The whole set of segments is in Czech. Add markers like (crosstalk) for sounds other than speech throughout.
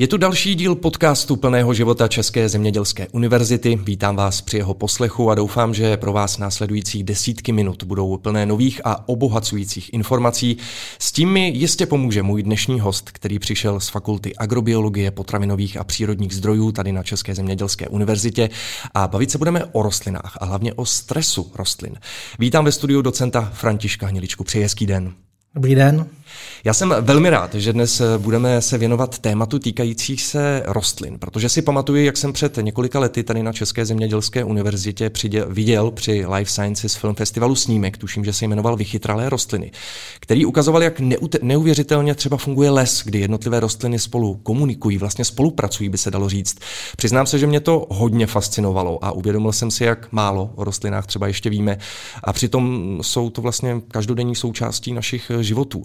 Je tu další díl podcastu plného života České zemědělské univerzity. Vítám vás při jeho poslechu a doufám, že pro vás následující desítky minut budou plné nových a obohacujících informací. S tím mi jistě pomůže můj dnešní host, který přišel z Fakulty agrobiologie, potravinových a přírodních zdrojů tady na České zemědělské univerzitě a bavit se budeme o rostlinách a hlavně o stresu rostlin. Vítám ve studiu docenta Františka Hniličku. Přeji hezký den. Dobrý den. Já jsem velmi rád, že dnes budeme se věnovat tématu týkajících se rostlin, protože si pamatuju, jak jsem před několika lety tady na České zemědělské univerzitě přiděl, viděl při Life Sciences Film Festivalu snímek, tuším, že se jmenoval Vychytralé rostliny, který ukazoval, jak neuvěřitelně třeba funguje les, kdy jednotlivé rostliny spolu komunikují, vlastně spolupracují, by se dalo říct. Přiznám se, že mě to hodně fascinovalo a uvědomil jsem si, jak málo o rostlinách třeba ještě víme a přitom jsou to vlastně každodenní součástí našich životů.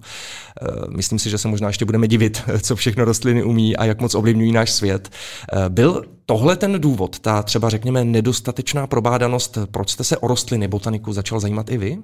Eh, myslím si, že se možná ještě budeme divit, (laughs) co všechno rostliny umí a jak moc ovlivňují náš svět. Eh, byl tohle ten důvod, ta třeba řekněme nedostatečná probádanost, proč jste se o rostliny, botaniku začal zajímat i vy?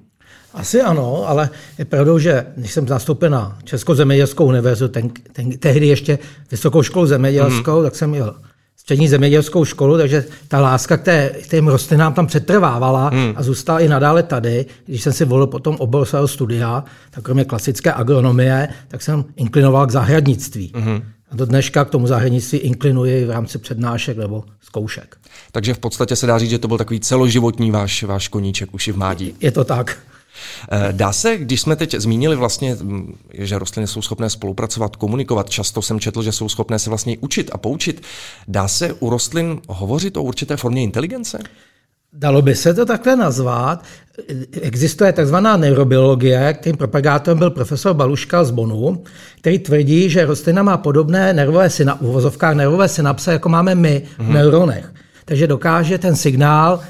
Asi ano, ale je pravdou, že když jsem zastoupil na Českou zemědělskou univerzitu, ten, ten, tehdy ještě Vysokou školu zemědělskou, mm. tak jsem měl střední zemědělskou školu, takže ta láska k, té, k těm rostlinám tam přetrvávala hmm. a zůstala i nadále tady. Když jsem si volil potom obor svého studia, tak kromě klasické agronomie, tak jsem inklinoval k zahradnictví. Hmm. A do dneška k tomu zahradnictví inklinuji v rámci přednášek nebo zkoušek. Takže v podstatě se dá říct, že to byl takový celoživotní váš, váš koníček už i v mládí. Je to tak. Eh, dá se, když jsme teď zmínili vlastně, mm, že rostliny jsou schopné spolupracovat, komunikovat, často jsem četl, že jsou schopné se vlastně učit a poučit, dá se u rostlin hovořit o určité formě inteligence? Dalo by se to takhle nazvat. Existuje takzvaná neurobiologie, kterým propagátorem byl profesor Baluška z Bonu, který tvrdí, že rostlina má podobné nervové, syna, uvozovkách nervové synapse, jako máme my v mm. neuronech. Takže dokáže ten signál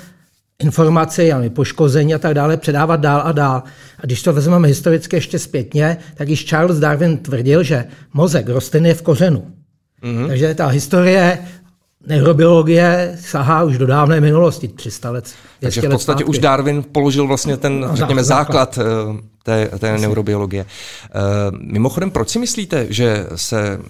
informace, já poškození a tak dále, předávat dál a dál. A když to vezmeme historicky ještě zpětně, tak již Charles Darwin tvrdil, že mozek rostliny je v kořenu. Mm-hmm. Takže ta historie neurobiologie sahá už do dávné minulosti, 300 let. Takže v podstatě už Darwin položil vlastně ten, no, řekněme, základ, základ eh, té, té neurobiologie. Eh, mimochodem, proč si myslíte, že se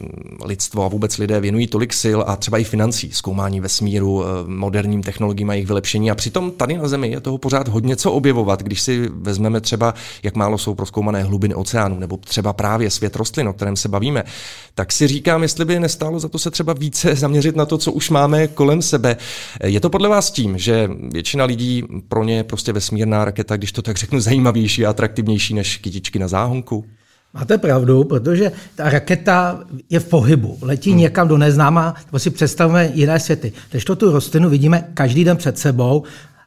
lidstvo a vůbec lidé věnují tolik sil a třeba i financí, zkoumání vesmíru, eh, moderním technologiím a jejich vylepšení a přitom tady na Zemi je toho pořád hodně co objevovat, když si vezmeme třeba, jak málo jsou proskoumané hlubiny oceánů, nebo třeba právě svět rostlin, o kterém se bavíme, tak si říkám, jestli by nestálo za to se třeba více (laughs) zaměřit na to, co už máme kolem sebe. Je to podle vás tím, že většina lidí pro ně je prostě vesmírná raketa, když to tak řeknu, (laughs) zajímavější a atraktivnější levnější než kytičky na záhonku? Máte pravdu, protože ta raketa je v pohybu, letí hmm. někam do neznáma, nebo si představíme jiné světy. Když to tu rostlinu vidíme každý den před sebou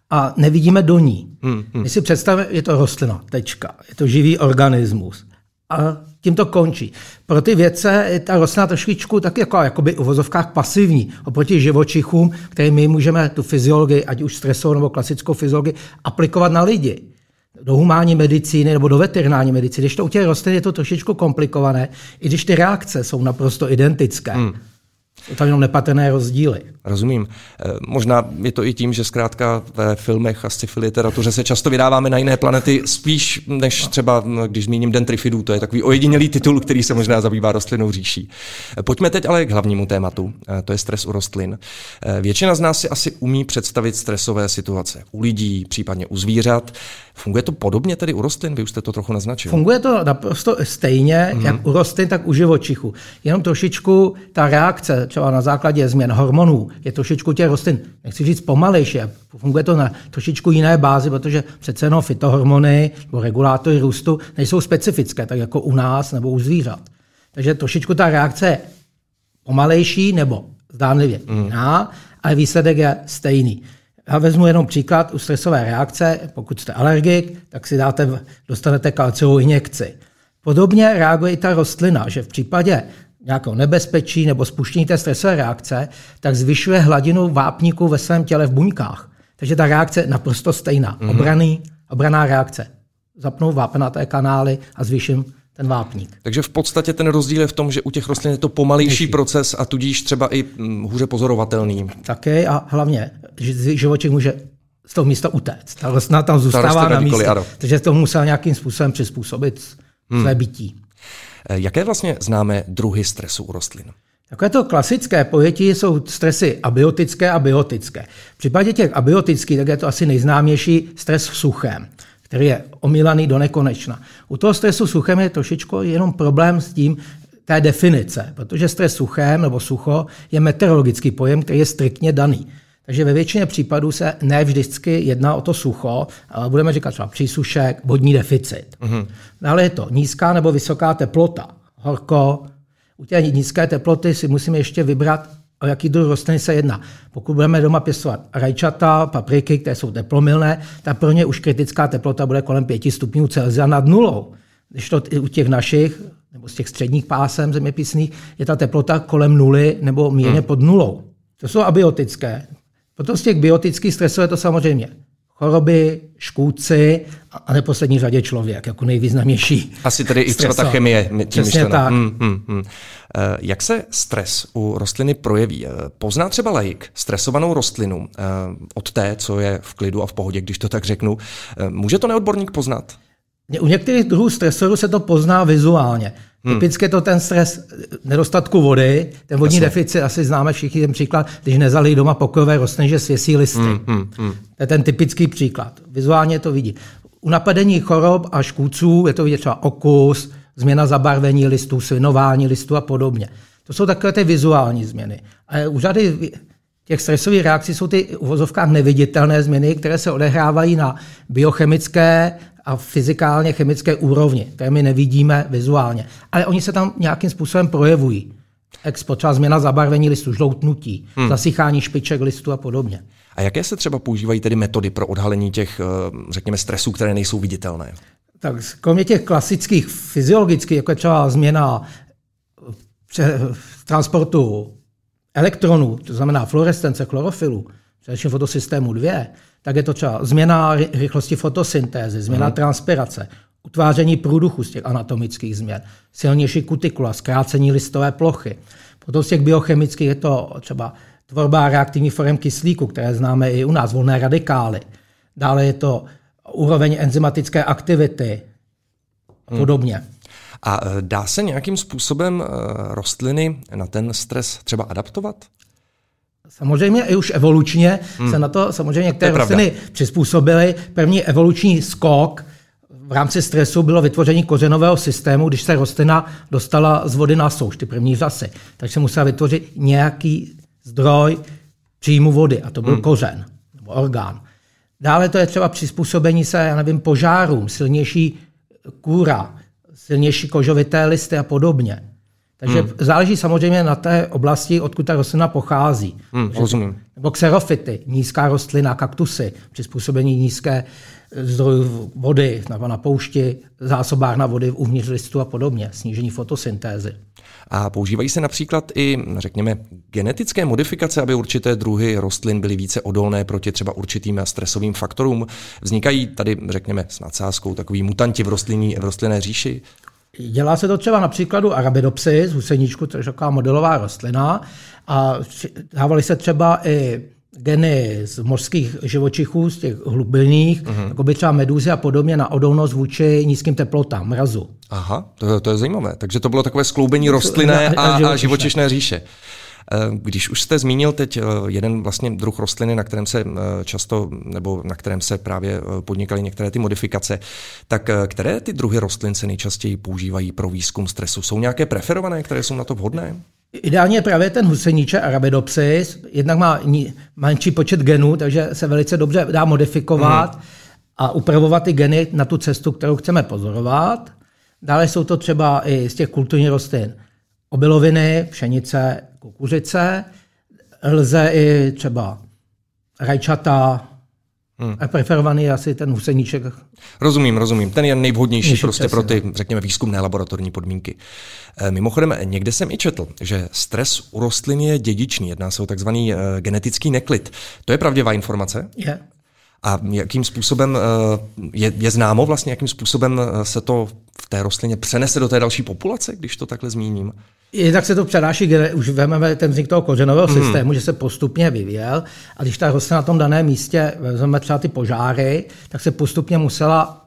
a nevidíme do ní. Hmm. Hmm. My si představíme, je to rostlina, tečka, je to živý organismus. A tím to končí. Pro ty vědce je ta rostlina trošičku tak jako jakoby u vozovkách pasivní oproti živočichům, které my můžeme tu fyziologii, ať už stresovou nebo klasickou fyziologii, aplikovat na lidi do humánní medicíny nebo do veterinární medicíny. Když to u těch rostlin je to trošičku komplikované, i když ty reakce jsou naprosto identické. Hmm. Jsou tam jenom nepatrné rozdíly. Rozumím. Eh, možná je to i tím, že zkrátka ve filmech a sci-fi literatuře se často vydáváme na jiné planety spíš než třeba, když zmíním Dentrifidů, to je takový ojedinělý titul, který se možná zabývá rostlinou říší. Eh, pojďme teď ale k hlavnímu tématu, eh, to je stres u rostlin. Většina z nás si asi umí představit stresové situace u lidí, případně u zvířat. Funguje to podobně tedy u rostlin? Vy už jste to trochu naznačil. Funguje to naprosto stejně, mm-hmm. jak u rostlin, tak u živočichů. Jenom trošičku ta reakce, třeba na základě změn hormonů, je trošičku těch rostlin, nechci říct pomalejší, funguje to na trošičku jiné bázi, protože přece jenom fitohormony nebo regulátory růstu nejsou specifické, tak jako u nás nebo u zvířat. Takže trošičku ta reakce je pomalejší nebo zdánlivě mm. jiná, ale výsledek je stejný. Já vezmu jenom příklad u stresové reakce. Pokud jste alergik, tak si dáte, dostanete kalciovou injekci. Podobně reaguje i ta rostlina, že v případě nějakého nebezpečí nebo spuštění té stresové reakce, tak zvyšuje hladinu vápníku ve svém těle v buňkách. Takže ta reakce je naprosto stejná. Mm-hmm. Obraný, obraná reakce. Zapnou vápenaté kanály a zvýším ten vápník. Takže v podstatě ten rozdíl je v tom, že u těch rostlin je to pomalejší proces a tudíž třeba i mm, hůře pozorovatelný. Také a hlavně, že živočich může z toho místa utéct. Ta rostlina tam zůstává na místě, takže to musel nějakým způsobem přizpůsobit hmm. své bytí. Eh, jaké vlastně známe druhy stresu u rostlin? Takové to klasické pojetí jsou stresy abiotické a biotické. V případě těch abiotických, tak je to asi nejznámější stres v suchém, který je omílaný do nekonečna. U toho stresu suchem je trošičku jenom problém s tím, té definice, protože stres suchem nebo sucho je meteorologický pojem, který je striktně daný. Takže ve většině případů se ne vždycky jedná o to sucho, ale budeme říkat třeba přísušek, vodní deficit. Mm-hmm. Dále je to nízká nebo vysoká teplota, horko. U té nízké teploty si musíme ještě vybrat, o jaký druh rostliny se jedná. Pokud budeme doma pěstovat rajčata, papriky, které jsou teplomilné, tak pro ně už kritická teplota bude kolem 5 stupňů Celsia nad nulou. Když to u těch našich, nebo z těch středních pásem zeměpisných, je ta teplota kolem nuly nebo mírně hmm. pod nulou. To jsou abiotické. Potom z těch biotických stresů je to samozřejmě choroby, škůdci a neposlední řadě člověk, jako nejvýznamnější. Asi tedy i třeba ta chemie. Tím Přesně tak. Hmm, hmm, hmm. Jak se stres u rostliny projeví? Eh, pozná třeba laik stresovanou rostlinu eh, od té, co je v klidu a v pohodě, když to tak řeknu. Může to neodborník poznat? U některých druhů stresorů se to pozná vizuálně. Hmm. Typicky je to ten stres nedostatku vody, ten vodní Jasně. deficit, asi známe všichni ten příklad, když nezalí doma pokojové rostliny, že svěsí listy. Hmm, hmm, hmm. To je ten typický příklad. Vizuálně to vidí. U napadení chorob a škůdců je to vidět třeba okus, změna zabarvení listů, svinování listů a podobně. To jsou takové ty vizuální změny. A u řady těch stresových reakcí jsou ty v vozovkách neviditelné změny, které se odehrávají na biochemické a fyzikálně chemické úrovni, které my nevidíme vizuálně. Ale oni se tam nějakým způsobem projevují. Expo, třeba změna zabarvení listu, žloutnutí, hmm. zasychání špiček listu a podobně. A jaké se třeba používají tedy metody pro odhalení těch, eh, řekněme, stresů, které nejsou viditelné? Tak kromě těch klasických fyziologických, jako je třeba změna transportu elektronů, to znamená fluorescence chlorofilu, především fotosystému 2, tak je to třeba změna rychlosti fotosyntézy, změna hmm. transpirace, utváření průduchu z těch anatomických změn, silnější kutikula, zkrácení listové plochy. Potom z těch biochemických je to třeba tvorba reaktivních forem kyslíku, které známe i u nás, volné radikály. Dále je to úroveň enzymatické aktivity a hmm. podobně. Hmm. A e, dá se nějakým způsobem e, rostliny na ten stres třeba adaptovat? Samozřejmě i už evolučně hmm. se na to samozřejmě některé to rostliny přizpůsobily. První evoluční skok v rámci stresu bylo vytvoření kořenového systému, když se rostlina dostala z vody na souš, ty první řasy. Takže se musela vytvořit nějaký zdroj příjmu vody a to byl hmm. kořen nebo orgán. Dále to je třeba přizpůsobení se, já nevím, požárům, silnější kůra, silnější kožovité listy a podobně. Takže hmm. záleží samozřejmě na té oblasti, odkud ta rostlina pochází. Hmm, rozumím. Nebo xerofity, nízká rostlina, kaktusy, přizpůsobení nízké zdrojů vody nebo na poušti, zásobárna vody uvnitř listu a podobně, snížení fotosyntézy. A používají se například i, řekněme, genetické modifikace, aby určité druhy rostlin byly více odolné proti třeba určitým stresovým faktorům. Vznikají tady, řekněme, s nadsázkou takový mutanti v, rostlinní, v rostlinné říši? Dělá se to třeba na příkladu Arabidopsis, huseníčku, což je taková modelová rostlina. A dávali se třeba i geny z mořských živočichů, z těch hlubinných, uh-huh. jako by třeba medúzy a podobně, na odolnost vůči nízkým teplotám, mrazu. Aha, to, to je zajímavé. Takže to bylo takové skloubení rostlinné a, a živočišné říše. Eh, když už jste zmínil teď eh, jeden vlastně druh rostliny, na kterém se eh, často, nebo na kterém se právě podnikaly některé ty modifikace, tak které ty druhy rostlin se nejčastěji používají pro výzkum stresu? Jsou nějaké preferované, které jsou na to vhodné? Ideálně právě ten huseníče Arabidopsis, jednak má menší počet genů, takže se velice dobře dá modifikovat mm. a upravovat ty geny na tu cestu, kterou chceme pozorovat. Dále jsou to třeba i z těch kulturních rostlin obiloviny, pšenice, kukuřice. Lze i třeba rajčata, Hmm. A preferovaný je asi ten huseníček. Rozumím, rozumím. Ten je nejvhodnější Nejší prostě pro ty, řekněme, výzkumné laboratorní podmínky. Eh, mimochodem, někde jsem i četl, že stres u rostlin je dědičný. Jedná se o takzvaný eh, genetický neklid. To je pravděvá informace? Je. A jakým způsobem eh, je, je známo vlastně, jakým způsobem se to v té rostlině přenese do té další populace, když to takhle zmíním? tak se to přenáší, už vezmeme ten vznik toho kořenového mm. systému, že se postupně vyvíjel a když ta rostlina na tom daném místě, vezmeme třeba ty požáry, tak se postupně musela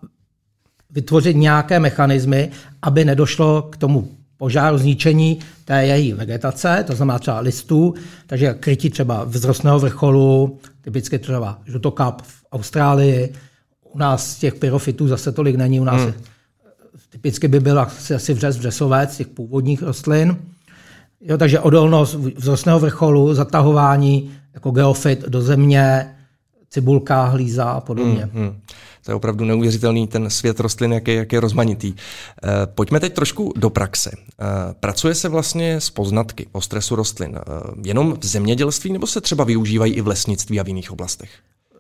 vytvořit nějaké mechanismy, aby nedošlo k tomu požáru, zničení té její vegetace, to znamená třeba listů, takže krytí třeba vzrostného vrcholu, typicky třeba žlutokap v Austrálii, u nás těch pyrofitů zase tolik není, u nás hmm. typicky by byl asi, asi vřes, vřesovec těch původních rostlin. Jo, takže odolnost vzrostného vrcholu, zatahování jako geofit do země, cibulka, hlíza a podobně. Hmm, hmm. To je opravdu neuvěřitelný ten svět rostlin, jak je, jak je rozmanitý. Eh, pojďme teď trošku do praxe. Eh, pracuje se vlastně s poznatky o stresu rostlin eh, jenom v zemědělství nebo se třeba využívají i v lesnictví a v jiných oblastech?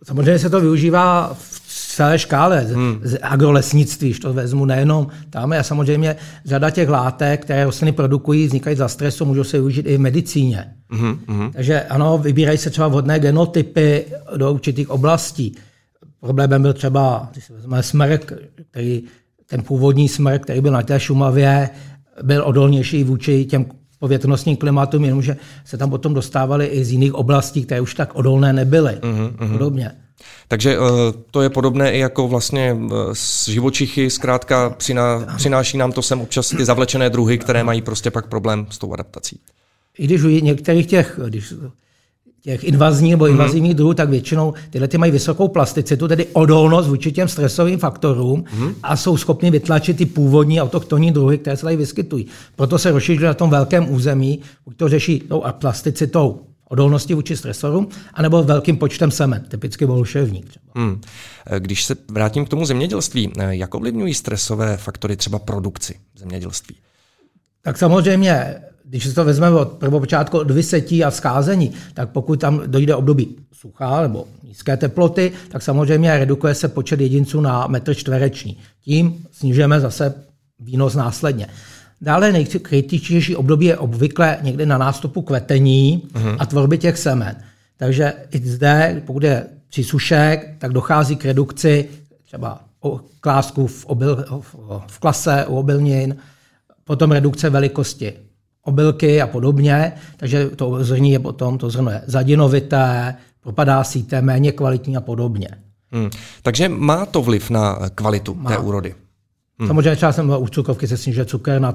Samozřejmě se to využívá v celé škále hmm. z agrolesnictví, to vezmu nejenom tam. A samozřejmě řada těch látek, které rostliny produkují, vznikají za stresu, můžou se využít i v medicíně. Hmm. Hmm. Takže ano, vybírají se třeba vhodné genotypy do určitých oblastí. Problémem byl třeba, když se vezme smrk, který, ten původní smrk, který byl na té Šumavě, byl odolnější vůči těm povětrnostním klimatům, jenomže se tam potom dostávali i z jiných oblastí, které už tak odolné nebyly. Mm-hmm. Podobně. Takže eh, to je podobné i jako vlastně eh, s živočichy, zkrátka přiná, přináší nám to sem občas ty zavlečené druhy, které mají prostě pak problém s tou adaptací. I když u některých těch, když těch invazních nebo mhm. invazivních mm. druhů, tak většinou tyhle ty mají vysokou plasticitu, tedy odolnost vůči těm stresovým faktorům mm. a jsou schopni vytlačit ty původní autochtonní druhy, které se tady vyskytují. Proto se rozšiřují na tom velkém území, to řeší tou plasticitou odolnosti vůči stresorům, anebo velkým počtem semen, typicky bolševník. Třeba. Hmm. Když se vrátím k tomu zemědělství, jak ovlivňují stresové faktory třeba produkci zemědělství? Tak samozřejmě když si to vezmeme od prvopočátku od vysetí a skázení, tak pokud tam dojde období suchá nebo nízké teploty, tak samozřejmě redukuje se počet jedinců na metr čtvereční. Tím snižujeme zase výnos následně. Dále nejkritičtější období je obvykle někdy na nástupu kvetení uh-huh. a tvorby těch semen. Takže i zde, pokud je přísušek, tak dochází k redukci třeba klásku v, obil, v klase u obilnin, potom redukce velikosti obilky a podobně, takže to zrní je potom, to zrno je zadinovité, propadá síte, méně kvalitní a podobně. Hmm. Takže má to vliv na kvalitu má. té úrody? Hmm. Samozřejmě třeba jsem u cukrovky se snižuje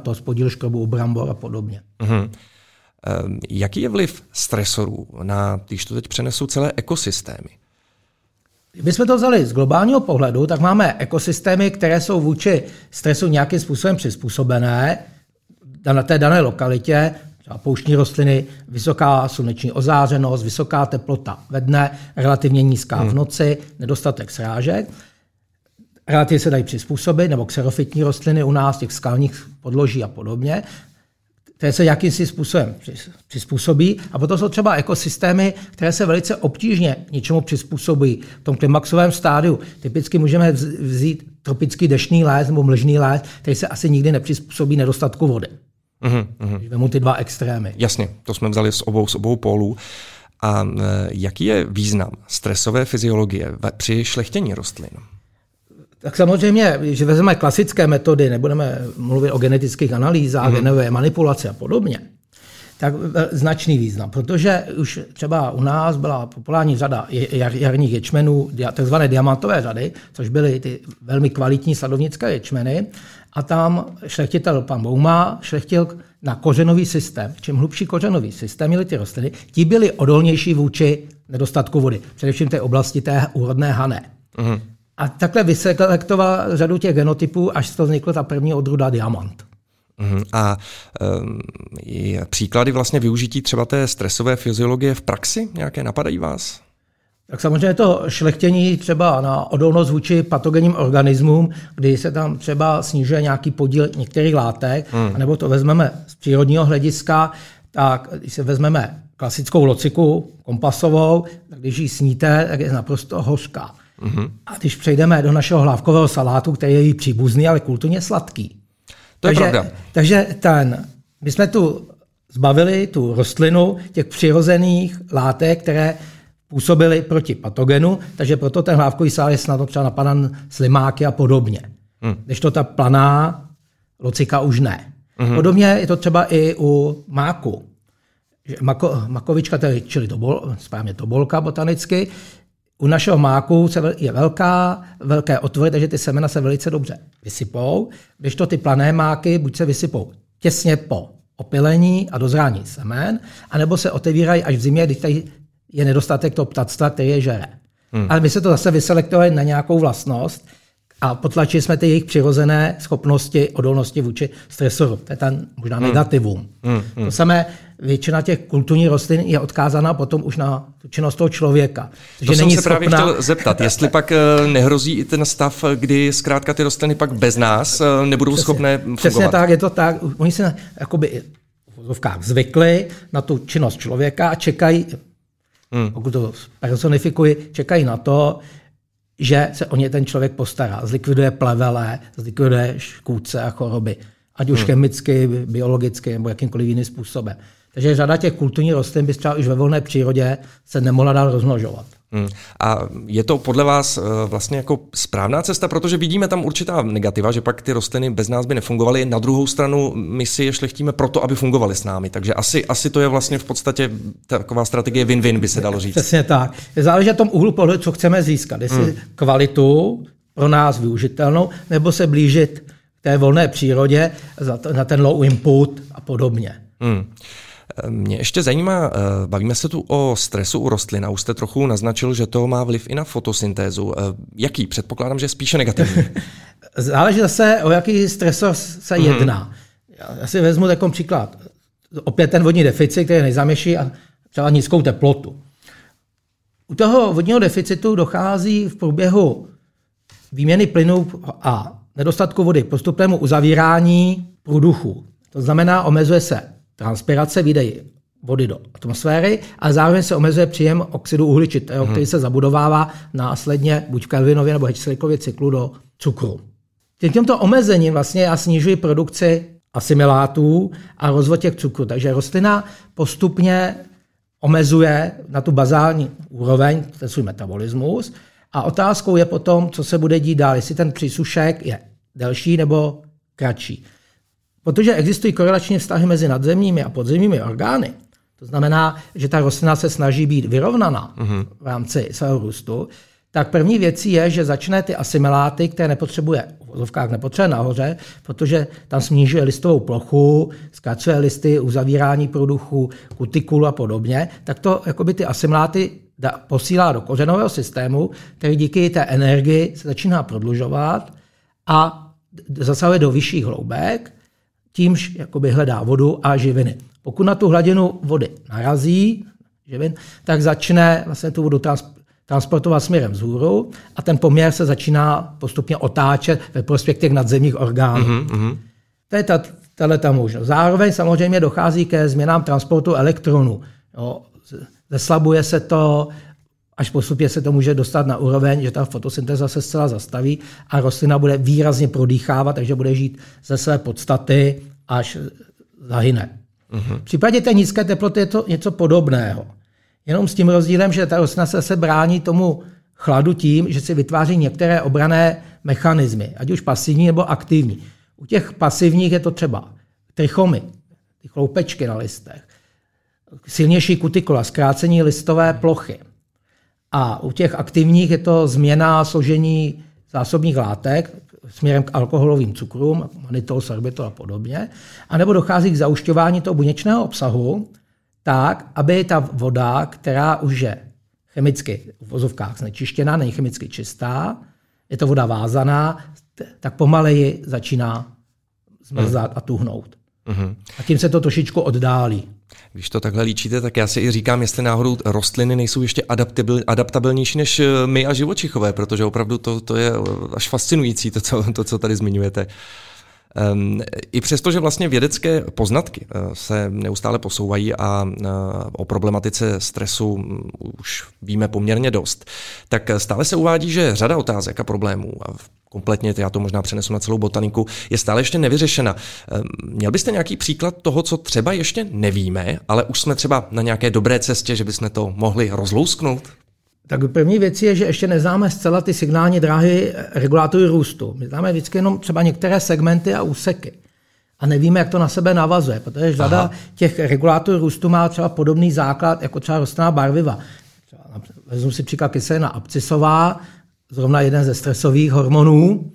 to, spodíl škrobu u brambor a podobně. Hmm. Jaký je vliv stresorů na, když to teď přenesu, celé ekosystémy? Kdybychom to vzali z globálního pohledu, tak máme ekosystémy, které jsou vůči stresu nějakým způsobem přizpůsobené, na té dané lokalitě, třeba pouštní rostliny, vysoká sluneční ozářenost, vysoká teplota ve dne, relativně nízká v hmm. noci, nedostatek srážek. Relativně se dají přizpůsobit, nebo xerofitní rostliny u nás, těch skalních podloží a podobně, které se jakýmsi způsobem přizpůsobí. A potom jsou třeba ekosystémy, které se velice obtížně něčemu přizpůsobí. V tom klimaxovém stádiu typicky můžeme vzít tropický deštný les nebo mlžný les, který se asi nikdy nepřizpůsobí nedostatku vody. Mm-hmm. Když vemu ty dva extrémy. Jasně, to jsme vzali z obou, z obou pólů. A e, jaký je význam stresové fyziologie při šlechtění rostlin? Tak samozřejmě, že vezmeme klasické metody, nebudeme mluvit o genetických analýzách, mm-hmm. genové manipulaci a podobně, tak značný význam, protože už třeba u nás byla populární řada jar, jarních ječmenů, takzvané diamantové řady, což byly ty velmi kvalitní sladovnické ječmeny, a tam šlechtitel pan Bouma šlechtil na kořenový systém. Čím hlubší kořenový systém měly ty rostliny, ti byli odolnější vůči nedostatku vody, především té oblasti té úrodné hané. Mm-hmm. A takhle vyselektoval řadu těch genotypů, až z toho vznikla ta první odruda diamant. Mm-hmm. A um, příklady vlastně využití třeba té stresové fyziologie v praxi nějaké napadají vás? Tak samozřejmě to šlechtění třeba na odolnost vůči patogenním organismům, kdy se tam třeba snižuje nějaký podíl některých látek, hmm. nebo to vezmeme z přírodního hlediska, tak když se vezmeme klasickou lociku kompasovou, tak když ji sníte, tak je naprosto hořká. Hmm. A když přejdeme do našeho hlávkového salátu, který je příbuzný, ale kulturně sladký. To takže, je pravda. Takže ten, my jsme tu zbavili tu rostlinu těch přirozených látek, které působily proti patogenu, takže proto ten hlávkový sál je snadno třeba napadan slimáky a podobně. Hmm. Když to ta planá locika už ne. Hmm. Podobně je to třeba i u máku. Mako, makovička, tedy, čili tobol, správně tobolka botanicky, u našeho máku je velká, velké otvory, takže ty semena se velice dobře vysypou, když to ty plané máky buď se vysypou těsně po opilení a dozrání semen, anebo se otevírají až v zimě, když tady je nedostatek toho ptactva, který je žere. Hmm. Ale my se to zase vyselektovali na nějakou vlastnost a potlačili jsme ty jejich přirozené schopnosti, odolnosti vůči stresoru. To je ten možná hmm. negativum. Hmm. Hmm. To samé, většina těch kulturních rostlin je odkázána potom už na tu činnost toho člověka. To že jsem není se schopná... právě chtěl zeptat, jestli pak eh, nehrozí i ten stav, kdy zkrátka ty rostliny pak bez nás eh, nebudou přesně, schopné fungovat. Přesně tak, je to tak. Oni se jakoby v zvykli na tu činnost člověka a čekají, hmm. pokud to personifikuji, čekají na to, že se o ně ten člověk postará. Zlikviduje plevele, zlikviduje škůdce a choroby. Ať už hmm. chemicky, biologicky nebo jakýmkoliv jiným způsobem. Takže řada těch kulturních rostlin by třeba už ve volné přírodě se nemohla dál rozmnožovat. Hmm. A je to podle vás eh, vlastně jako správná cesta, protože vidíme tam určitá negativa, že pak ty rostliny bez nás by nefungovaly. Na druhou stranu my si je šlechtíme proto, aby fungovaly s námi. Takže asi, asi to je vlastně v podstatě taková strategie win-win, by se dalo říct. Přesně tak. Záleží na tom úhlu pohledu, co chceme získat. Jestli hmm. kvalitu pro nás využitelnou, nebo se blížit k té volné přírodě na ten low input a podobně. Hmm. Mě ještě zajímá, eh, bavíme se tu o stresu u rostlin a už jste trochu naznačil, že to má vliv i na fotosyntézu. Eh, jaký? Předpokládám, že spíše negativní. (laughs) Záleží zase, o jaký stresor se mm-hmm. jedná. Já si vezmu takový příklad. Opět ten vodní deficit, který nejzaměší a třeba nízkou teplotu. U toho vodního deficitu dochází v průběhu výměny plynů a nedostatku vody postupnému uzavírání průduchu. To znamená, omezuje se transpirace, výdej vody do atmosféry, ale zároveň se omezuje příjem oxidu uhličitého, který se zabudovává následně buď v Kelvinově nebo Hedgeslickově cyklu do cukru. Tímto omezením vlastně já snižuji produkci asimilátů a rozvod těch cukrů. Takže rostlina postupně omezuje na tu bazální úroveň ten svůj metabolismus a otázkou je potom, co se bude dít dál, jestli ten přísušek je delší nebo kratší. Protože existují korelační vztahy mezi nadzemními a podzemními orgány, to znamená, že ta rostlina se snaží být vyrovnaná mm-hmm. v rámci svého růstu, tak první věcí je, že začne ty asimiláty, které nepotřebuje, v vozovkách nepotřebuje nahoře, protože tam snižuje listovou plochu, zkracuje listy, uzavírání produchu, kutikulu a podobně, tak to jakoby ty asimiláty posílá do kořenového systému, který díky té energii se začíná prodlužovat a zasahuje do vyšších hloubek, tímž jakoby hledá vodu a živiny. Pokud na tu hladinu vody narazí, živin, tak začne vlastně tu vodu transportovat směrem vzhůru a ten poměr se začíná postupně otáčet ve prospěch těch nadzemních orgánů. Mm-hmm. To je ta, tato ta možnost. Zároveň samozřejmě dochází ke změnám transportu elektronů. Jo, zeslabuje se to, až postupně se to může dostat na úroveň, že ta fotosyntéza se zcela zastaví a rostlina bude výrazně prodýchávat, takže bude žít ze své podstaty, až zahyne. Uh-huh. V případě té nízké teploty je to něco podobného. Jenom s tím rozdílem, že ta rostlina se, se brání tomu chladu tím, že si vytváří některé obrané mechanismy, ať už pasivní nebo aktivní. U těch pasivních je to třeba trichomy, ty chloupečky na listech, silnější kutikula, zkrácení listové plochy. A u těch aktivních je to změna složení zásobních látek směrem k alkoholovým cukrům, manitol, sorbitol a podobně, a nebo dochází k zaušťování toho buněčného obsahu tak, aby ta voda, která už je chemicky v vozovkách znečištěná, není chemicky čistá, je to voda vázaná, tak pomaleji začíná zmrzat a tuhnout. Mm-hmm. A tím se to trošičku oddálí. Když to takhle líčíte, tak já si i říkám, jestli náhodou rostliny nejsou ještě adaptabil, adaptabilnější než eh, my a živočichové, protože opravdu to, to je až fascinující, to co, to, co tady zmiňujete. Um, I přesto, že vlastně vědecké poznatky uh, se neustále posouvají a uh, o problematice stresu um, už víme poměrně dost, tak stále se uvádí, že řada otázek a problémů, a kompletně, já to možná přenesu na celou botaniku, je stále ještě nevyřešena. Um, měl byste nějaký příklad toho, co třeba ještě nevíme, ale už jsme třeba na nějaké dobré cestě, že bychom to mohli rozlousknout? Tak první věc je, že ještě neznáme zcela ty signální dráhy regulátory růstu. My známe vždycky jenom třeba některé segmenty a úseky. A nevíme, jak to na sebe navazuje, protože řada Aha. těch regulátorů růstu má třeba podobný základ, jako třeba rostlinná barviva. vezmu si příklad kyselina abscisová, zrovna jeden ze stresových hormonů,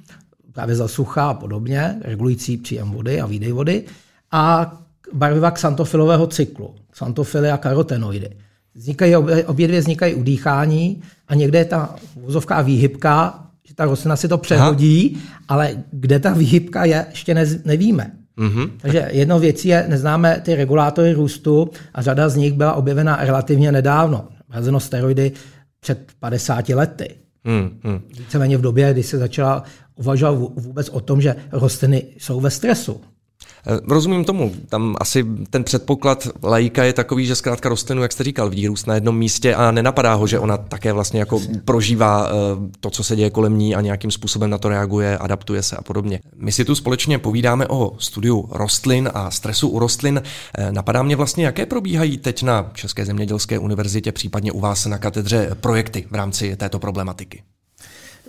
právě za sucha a podobně, regulující příjem vody a výdej vody. a barviva xantofilového cyklu, xantofily a karotenoidy. Vznikají, obě, dvě vznikají u dýchání a někde je ta vozovká výhybka, že ta rostlina si to přehodí, Aha. ale kde ta výhybka je, ještě ne, nevíme. Mm-hmm. Takže jednou věcí je, neznáme ty regulátory růstu a řada z nich byla objevena relativně nedávno. Hrazeno steroidy před 50 lety. Mm-hmm. Víceméně v době, kdy se začala uvažovat vůbec o tom, že rostliny jsou ve stresu. Eh, rozumím tomu. Tam asi ten předpoklad lajka je takový, že zkrátka rostlinu, jak jste říkal, vidí růst na jednom místě a nenapadá ho, že ona také vlastně jako prožívá eh, to, co se děje kolem ní a nějakým způsobem na to reaguje, adaptuje se a podobně. My si tu společně povídáme o studiu rostlin a stresu u rostlin. Eh, napadá mě vlastně, jaké probíhají teď na České zemědělské univerzitě, případně u vás na katedře projekty v rámci této problematiky.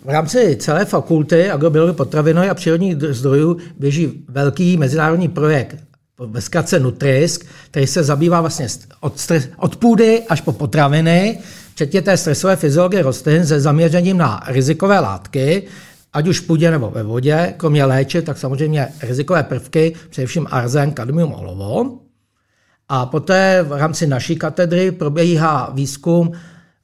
V rámci celé fakulty agrobiologie potraviny a přírodních zdrojů běží velký mezinárodní projekt ve zkratce Nutrisk, který se zabývá vlastně od, stres, od půdy až po potraviny, včetně té stresové fyziologie rostlin se zaměřením na rizikové látky, ať už v půdě nebo ve vodě, kromě léče, tak samozřejmě rizikové prvky, především arzen, kadmium, olovo. A poté v rámci naší katedry probíhá výzkum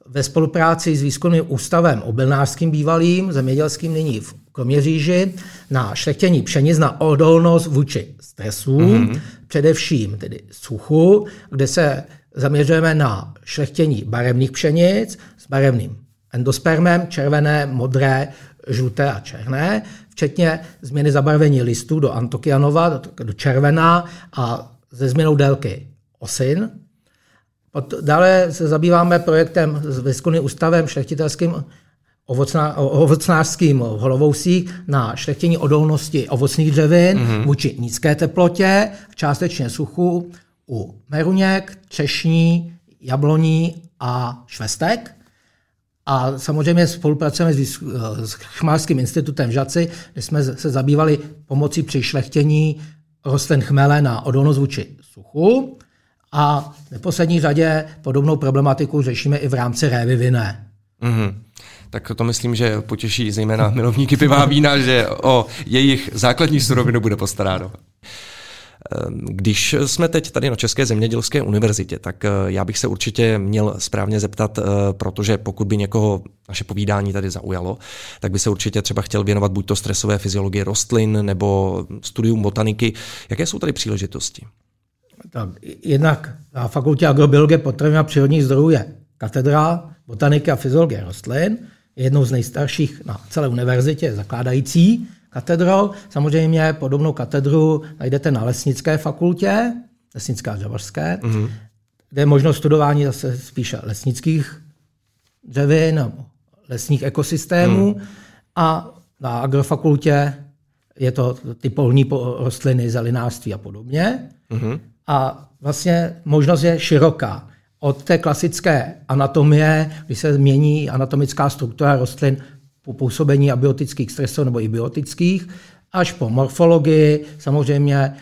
ve spolupráci s výzkumným ústavem obilnářským bývalým, zemědělským nyní v Kroměříži, na šlechtění pšenic, na odolnost vůči stresům, mm-hmm. především tedy suchu, kde se zaměřujeme na šlechtění barevných pšenic s barevným endospermem, červené, modré, žluté a černé, včetně změny zabarvení listů do antokyanova, do, do červená a ze změnou délky osin, Dále se zabýváme projektem s výzkumným ústavem šlechtitelským ovocná, ovocnářským v Holovousích na šlechtění odolnosti ovocných dřevin mm-hmm. vůči nízké teplotě, částečně suchu u meruněk, třešní, jabloní a švestek. A samozřejmě spolupracujeme s, s Chmářským institutem v Žaci, kde jsme se zabývali pomocí při šlechtění rostlin chmele na odolnost vůči suchu. A v neposlední řadě podobnou problematiku řešíme i v rámci révy vinné. Mm-hmm. Tak to myslím, že potěší zejména milovníky piva vína, že o jejich základní surovinu bude postaráno. Ehm, když jsme teď tady na České zemědělské univerzitě, tak eh, já bych se určitě měl správně zeptat, eh, protože pokud by někoho naše povídání tady zaujalo, tak by se určitě třeba chtěl věnovat buď to stresové fyziologii rostlin nebo studium botaniky. Jaké jsou tady příležitosti? Tak jednak na fakultě agrobiologie potravin a přírodních zdrojů je katedra botaniky a fyziologie rostlin, jednou z nejstarších na celé univerzitě, zakládající katedrou. Samozřejmě podobnou katedru najdete na lesnické fakultě, lesnická a dřevařské, mm-hmm. kde je možnost studování zase spíše lesnických dřevin nebo lesních ekosystémů. Mm. A na agrofakultě je to ty polní rostliny, zelinářství a podobně. Mm-hmm. A vlastně možnost je široká. Od té klasické anatomie, kdy se mění anatomická struktura rostlin po působení abiotických stresů nebo i biotických, až po morfologii, samozřejmě e,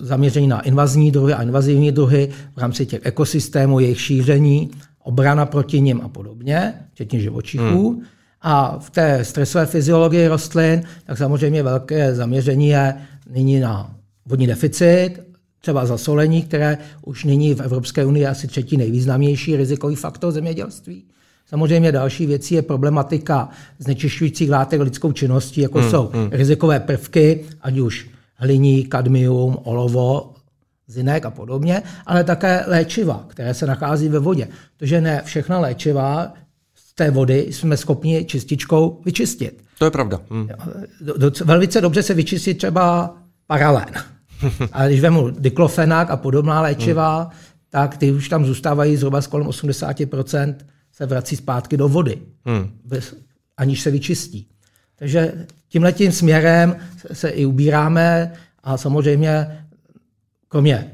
zaměření na invazní druhy a invazivní druhy v rámci těch ekosystémů, jejich šíření, obrana proti nim a podobně, včetně živočichů. Hmm. A v té stresové fyziologii rostlin, tak samozřejmě velké zaměření je nyní na vodní deficit, třeba zasolení, které už nyní v Evropské unii je asi třetí nejvýznamnější rizikový faktor zemědělství. Samozřejmě další věcí je problematika znečišťujících látek lidskou činností, jako hmm, jsou hmm. rizikové prvky, ať už hliní, kadmium, olovo, zinek a podobně, ale také léčiva, které se nachází ve vodě. Protože ne všechna léčiva z té vody jsme schopni čističkou vyčistit. To je pravda. Hmm. Velice dobře se vyčistit třeba paralén. A když vemu diklofenák a podobná léčiva, hmm. tak ty už tam zůstávají zhruba z kolem 80% se vrací zpátky do vody, hmm. bez, aniž se vyčistí. Takže tímhletím směrem se i ubíráme a samozřejmě kromě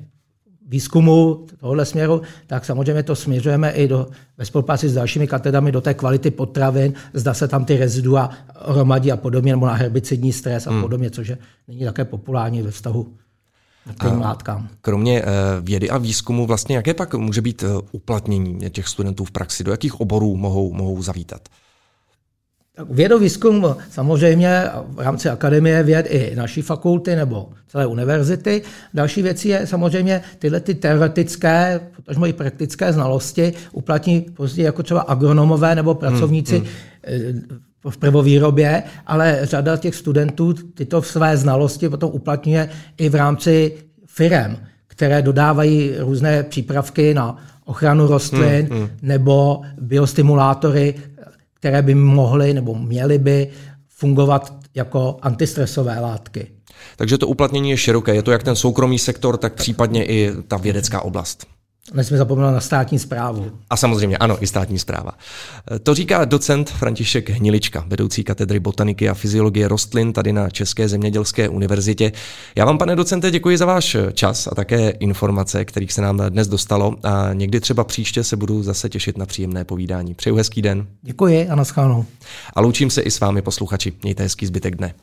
výzkumu tohoto směru, tak samozřejmě to směřujeme i do, ve spolupráci s dalšími katedami do té kvality potravin, zda se tam ty rezidua hromadí a podobně, nebo na herbicidní stres a hmm. podobně, což je není také populární ve vztahu těm látkám. Kromě eh, vědy a výzkumu, vlastně jaké pak může být eh, uplatnění těch studentů v praxi? Do jakých oborů mohou, mohou zavítat? Vědovýzkum samozřejmě v rámci Akademie věd i naší fakulty nebo celé univerzity. Další věcí je samozřejmě tyhle ty teoretické, protože i praktické znalosti uplatní později jako třeba agronomové nebo pracovníci hmm, hmm v prvovýrobě, ale řada těch studentů tyto své znalosti potom uplatňuje i v rámci firem, které dodávají různé přípravky na ochranu rostlin hmm, hmm. nebo biostimulátory, které by mohly nebo měly by fungovat jako antistresové látky. Takže to uplatnění je široké. Je to jak ten soukromý sektor, tak případně i ta vědecká oblast. Nesmíme zapomenout na státní zprávu. A samozřejmě, ano, i státní zpráva. To říká docent František Hnilička, vedoucí katedry botaniky a fyziologie rostlin tady na České zemědělské univerzitě. Já vám, pane docente, děkuji za váš čas a také informace, kterých se nám dnes dostalo a někdy třeba příště se budu zase těšit na příjemné povídání. Přeju hezký den. Děkuji a naschánou. A loučím se i s vámi posluchači. Mějte hezký zbytek dne.